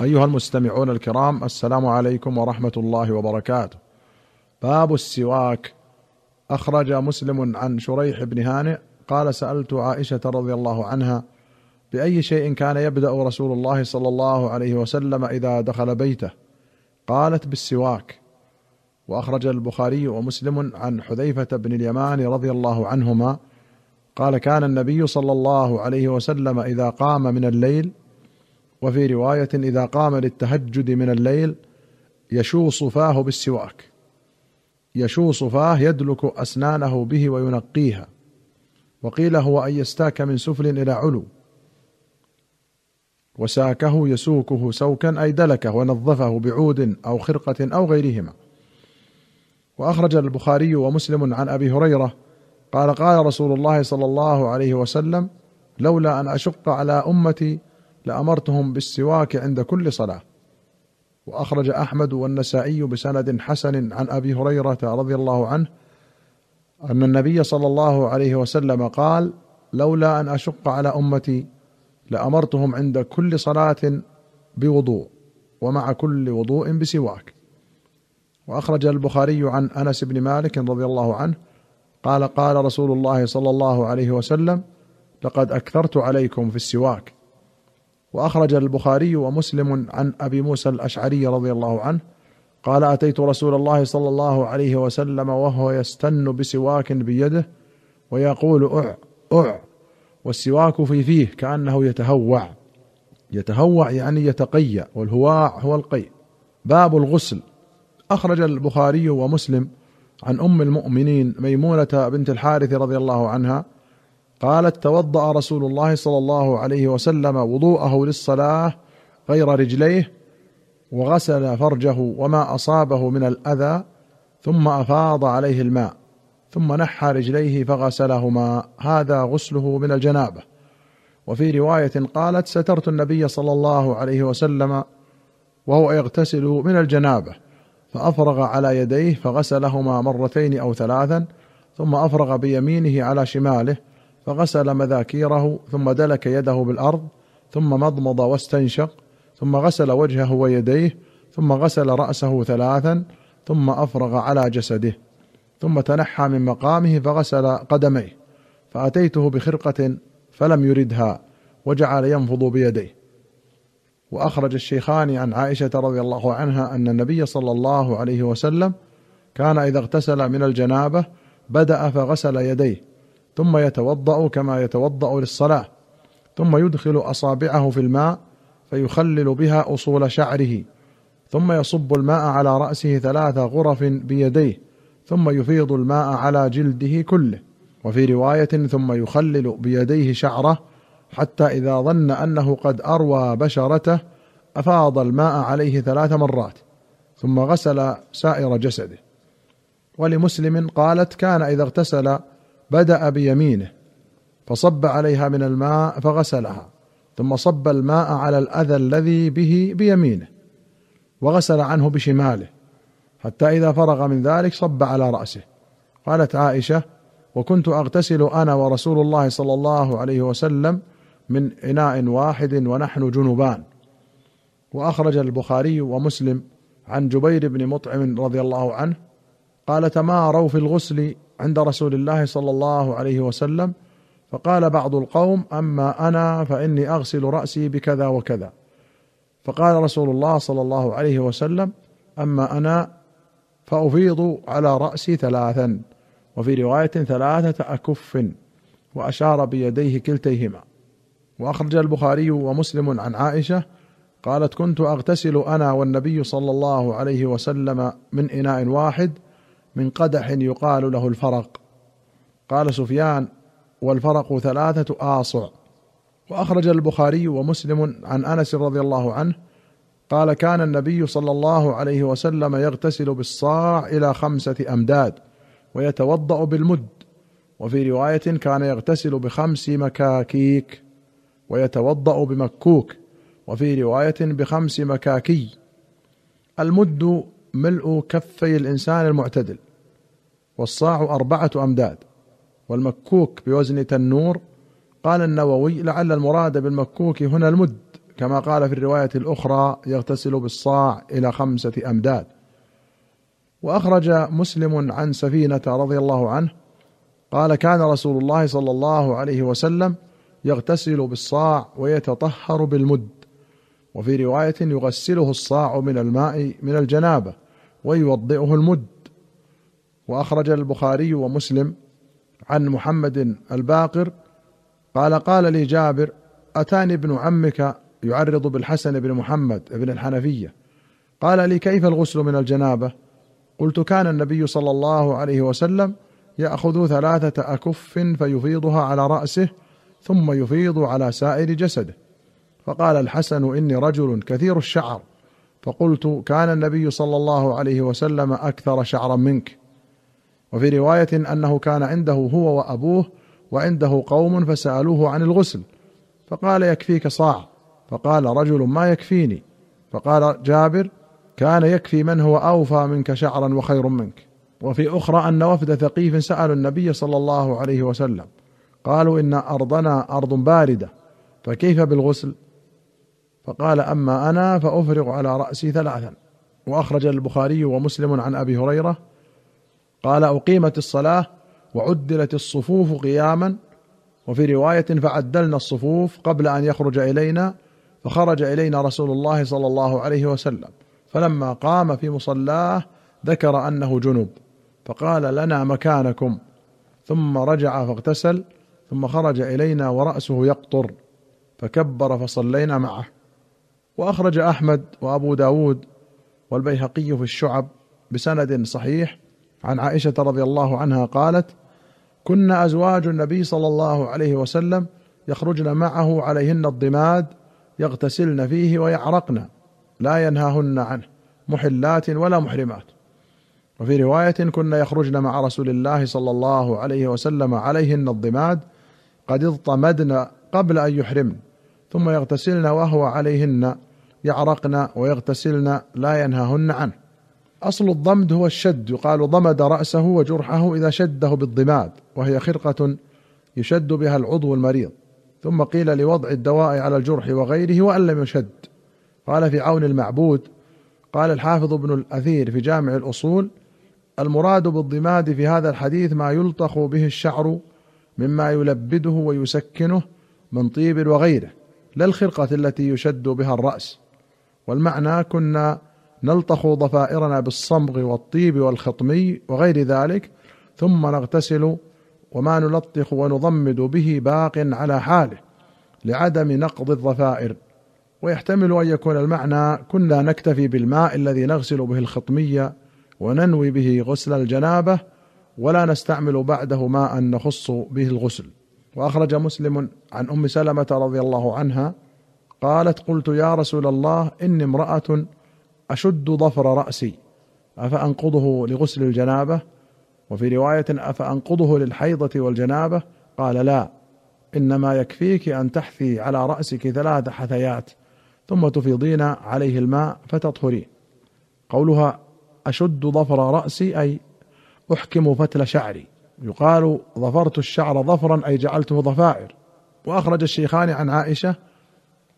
أيها المستمعون الكرام السلام عليكم ورحمة الله وبركاته. باب السواك أخرج مسلم عن شريح بن هانئ قال سألت عائشة رضي الله عنها بأي شيء كان يبدأ رسول الله صلى الله عليه وسلم إذا دخل بيته؟ قالت بالسواك. وأخرج البخاري ومسلم عن حذيفة بن اليمان رضي الله عنهما قال كان النبي صلى الله عليه وسلم إذا قام من الليل وفي رواية إذا قام للتهجد من الليل يشوص فاه بالسواك. يشوص فاه يدلك أسنانه به وينقيها. وقيل هو أن يستاك من سفل إلى علو. وساكه يسوكه سوكا أي دلكه ونظفه بعود أو خرقة أو غيرهما. وأخرج البخاري ومسلم عن أبي هريرة قال قال رسول الله صلى الله عليه وسلم لولا أن أشق على أمتي لأمرتهم بالسواك عند كل صلاة. وأخرج أحمد والنسائي بسند حسن عن أبي هريرة رضي الله عنه أن النبي صلى الله عليه وسلم قال لولا أن أشق على أمتي لأمرتهم عند كل صلاة بوضوء ومع كل وضوء بسواك. وأخرج البخاري عن أنس بن مالك رضي الله عنه قال قال رسول الله صلى الله عليه وسلم لقد أكثرت عليكم في السواك. وأخرج البخاري ومسلم عن أبي موسى الأشعري رضي الله عنه قال أتيت رسول الله صلى الله عليه وسلم وهو يستن بسواك بيده ويقول أع أع. والسواك في فيه كأنه يتهوع. يتهوع يعني يتقيأ والهواع هو القيء. باب الغسل. أخرج البخاري ومسلم عن أم المؤمنين ميمونة بنت الحارث رضي الله عنها قالت توضأ رسول الله صلى الله عليه وسلم وضوءه للصلاة غير رجليه وغسل فرجه وما أصابه من الأذى ثم أفاض عليه الماء ثم نحى رجليه فغسلهما. هذا غسله من الجنابة. وفي رواية قالت سترت النبي صلى الله عليه وسلم وهو يغتسل من الجنابة فأفرغ على يديه فغسلهما مرتين أو ثلاثا ثم أفرغ بيمينه على شماله فغسل مذاكيره ثم دلك يده بالأرض ثم مضمض واستنشق ثم غسل وجهه ويديه ثم غسل رأسه ثلاثا ثم أفرغ على جسده ثم تنحى من مقامه فغسل قدميه فأتيته بخرقة فلم يردها وجعل ينفض بيديه. وأخرج الشيخان عن عائشة رضي الله عنها أن النبي صلى الله عليه وسلم كان إذا اغتسل من الجنابة بدأ فغسل يديه ثم يتوضأ كما يتوضأ للصلاة ثم يدخل أصابعه في الماء فيخلل بها أصول شعره ثم يصب الماء على رأسه ثلاث غرف بيديه ثم يفيض الماء على جلده كله. وفي رواية ثم يخلل بيديه شعره حتى إذا ظن أنه قد أروى بشرته أفاض الماء عليه ثلاث مرات ثم غسل سائر جسده. ولمسلم قالت كان إذا اغتسل بدأ بيمينه فصب عليها من الماء فغسلها ثم صب الماء على الأذى الذي به بيمينه وغسل عنه بشماله حتى إذا فرغ من ذلك صب على رأسه. قالت عائشة وكنت أغتسل أنا ورسول الله صلى الله عليه وسلم من إناء واحد ونحن جنبان. وأخرج البخاري ومسلم عن جبير بن مطعم رضي الله عنه قال تماروا في الغسل عند رسول الله صلى الله عليه وسلم فقال بعض القوم أما أنا فإني أغسل رأسي بكذا وكذا. فقال رسول الله صلى الله عليه وسلم أما أنا فأفيض على رأسي ثلاثا وفي رواية ثلاثة أكف وأشار بيديه كلتيهما. وأخرج البخاري ومسلم عن عائشة قالت كنت أغتسل أنا والنبي صلى الله عليه وسلم من إناء واحد من قدح يقال له الفرق. قال سفيان والفرق ثلاثة آصع. وأخرج البخاري ومسلم عن أنس رضي الله عنه قال كان النبي صلى الله عليه وسلم يغتسل بالصاع إلى خمسة أمداد ويتوضأ بالمد. وفي رواية كان يغتسل بخمس مكاكيك ويتوضأ بمكوك. وفي رواية بخمس مكاكي. المد ملء كفي الإنسان المعتدل والصاع أربعة أمداد والمكوك بوزن تنور. قال النووي لعل المراد بالمكوك هنا المد كما قال في الرواية الأخرى يغتسل بالصاع إلى خمسة أمداد. وأخرج مسلم عن سفينة رضي الله عنه قال كان رسول الله صلى الله عليه وسلم يغتسل بالصاع ويتطهر بالمد. وفي رواية يغسله الصاع من الماء من الجنابة. ويوضئه المد. وأخرج البخاري ومسلم عن محمد الباقر قال قال لي جابر أتاني ابن عمك يعرض بالحسن بن محمد بن الحنفية. قال لي كيف الغسل من الجنابة؟ قلت كان النبي صلى الله عليه وسلم يأخذ ثلاثة أكف فيفيضها على رأسه ثم يفيض على سائر جسده. فقال الحسن إني رجل كثير الشعر. فقلت كان النبي صلى الله عليه وسلم أكثر شعرا منك. وفي رواية أنه كان عنده هو وأبوه وعنده قوم فسألوه عن الغسل. فقال يكفيك صاع. فقال رجل ما يكفيني. فقال جابر كان يكفي من هو أوفى منك شعرا وخير منك. وفي أخرى أن وفد ثقيف سالوا النبي صلى الله عليه وسلم. قالوا إن أرضنا أرض باردة. فكيف بالغسل؟ فقال أما أنا فأفرغ على رأسي ثلاثا. وأخرج البخاري ومسلم عن أبي هريرة قال أقيمت الصلاة وعدلت الصفوف قياما. وفي رواية فعدلنا الصفوف قبل أن يخرج إلينا فخرج إلينا رسول الله صلى الله عليه وسلم. فلما قام في مصلاه ذكر أنه جنب فقال لنا مكانكم. ثم رجع فاغتسل. ثم خرج إلينا ورأسه يقطر. فكبر فصلينا معه. وأخرج أحمد وأبو داود والبيهقي في الشعب بسند صحيح عن عائشة رضي الله عنها قالت كنا أزواج النبي صلى الله عليه وسلم يخرجن معه عليهن الضماد يغتسلن فيه ويعرقن لا ينهاهن عنه محلات ولا محرمات. وفي رواية كنا يخرجن مع رسول الله صلى الله عليه وسلم عليهن الضماد قد اضطمدن قبل أن يحرمن ثم يغتسلن وهو عليهن يعرقن ويغتسلن لا ينهاهن عنه. أصل الضمد هو الشد يقال ضمد رأسه وجرحه إذا شده بالضماد وهي خرقة يشد بها العضو المريض. ثم قيل لوضع الدواء على الجرح وغيره وإن لم يشد. قال في عون المعبود قال الحافظ ابن الأثير في جامع الأصول المراد بالضماد في هذا الحديث ما يلطخ به الشعر مما يلبده ويسكنه من طيب وغيره لا الخرقة التي يشد بها الرأس. والمعنى كنا نلطخ ضفائرنا بالصمغ والطيب والخطمي وغير ذلك ثم نغتسل وما نلطخ ونضمد به باق على حاله لعدم نقض الضفائر ويحتمل أن يكون المعنى كنا نكتفي بالماء الذي نغسل به الخطميه وننوي به غسل الجنابة ولا نستعمل بعده ماء نخص به الغسل. وأخرج مسلم عن أم سلمة رضي الله عنها قالت قلت يا رسول الله إني امرأة أشد ظفر رأسي أفأنقضه لغسل الجنابة؟ وفي رواية أفأنقضه للحيضة والجنابة؟ قال لا إنما يكفيك أن تحثي على رأسك ثلاث حثيات ثم تفيضين عليه الماء فتطهرين قولها أشد ظفر رأسي أي أحكم فتل شعري. يقال ظفرت الشعر ظفرا أي جعلته ضفائر وأخرج الشيخان عن عائشة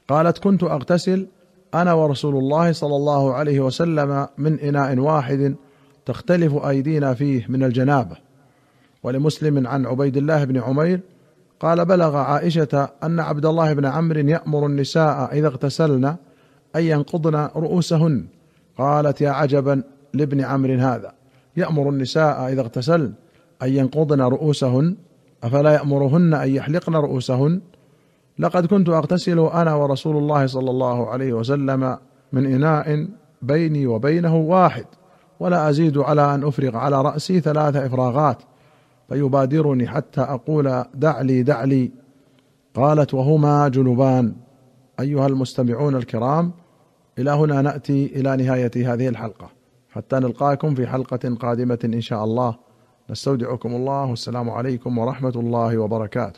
قالت كنت أغتسل أنا ورسول الله صلى الله عليه وسلم من إناء واحد تختلف أيدينا فيه من الجنابة. ولمسلم عن عبيد الله بن عمير قال بلغ عائشة أن عبد الله بن عمرو يأمر النساء إذا اغتسلن أن ينقضن رؤوسهن. قالت يا عجبا لابن عمرو هذا. يأمر النساء إذا اغتسلن أن ينقضن رؤوسهن. أفلا يأمرهن أن يحلقن رؤوسهن؟ لقد كنت أغتسل أنا ورسول الله صلى الله عليه وسلم من إناء بيني وبينه واحد ولا أزيد على أن أفرغ على رأسي ثلاث إفراغات فيبادرني حتى أقول دع لي دع لي قالت وهما جنبان. أيها المستمعون الكرام إلى هنا نأتي إلى نهاية هذه الحلقة حتى نلقاكم في حلقة قادمة إن شاء الله. نستودعكم الله والسلام عليكم ورحمة الله وبركاته.